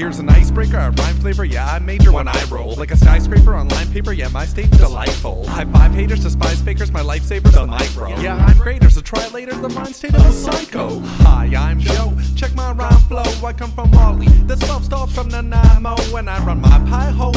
Here's an icebreaker, a rhyme flavor, yeah, I major when I roll. Like a skyscraper on line paper, yeah, my stage delightful. High five haters, despise fakers, my lifesaver, the micro. Yeah, I'm greater, so try later, the mind state of a psycho. Hi, I'm Joe, check my rhyme flow, I come from Raleigh. The stuff starts from Nanaimo when I run my pie hole.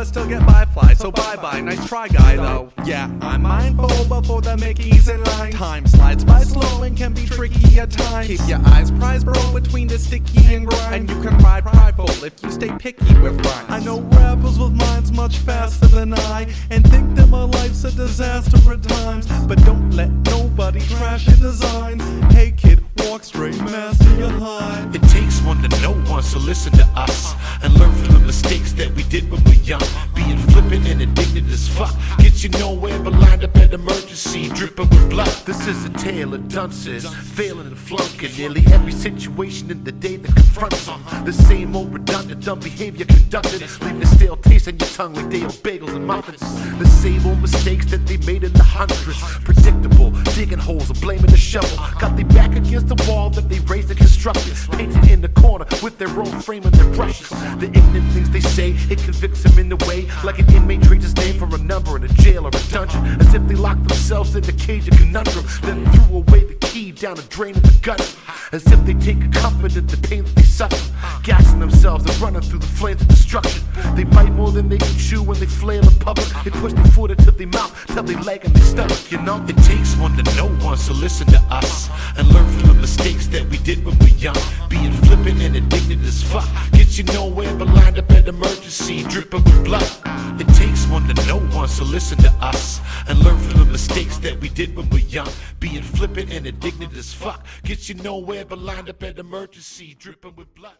But still get by fly, so bye bye, nice try, guy though. Yeah, I'm mindful before the Mickey's in line. Time slides by slow and can be tricky at times. Keep your eyes prized, bro, between the sticky and grind. And you can ride prideful if you stay picky with rhymes. I know rappers with minds much faster than I, and think that my life's a disaster at times. But don't let nobody trash your designs. Hey kid, walk straight, master your high. It takes one to know one, so listen to us and learn did when we young. Being flippant and indignant as fuck gets you nowhere but lined up at emergency, dripping with blood. This is a tale of dunces, failing and flunking nearly every situation in the day that confronts them. The same old redundant, dumb behavior conducted, leaving a stale taste in your tongue like day old bagels and muffins. The same old mistakes that they made in the hundreds, predictable, digging holes and blaming the shovel. Got they back against the wall that they raised and constructed, painted in the corner with their own frame and their brushes. The ignorant things they say, it convicts them in the way, like an inmate trades his name for a number in a jail or a dungeon, as if they locked themselves in the cage of conundrum, then threw away the key down a drain in the gutter, as if they take comfort in the pain that they suffer, gassing themselves and running through the flames of destruction. They bite more than they can chew when they flail in public. They push their foot into their mouth till they leg and they stomach, you know? It takes one to know one, so listen to us and learn from the mistakes that we did when we were young. Being flippant and indignant as fuck gets you nowhere but lined up at emergency, dripping with blood. It takes one to know one, so listen to us and learn from the mistakes that we did when we were young. Being flippant and indignant as fuck gets you nowhere but lined up at emergency, dripping with blood.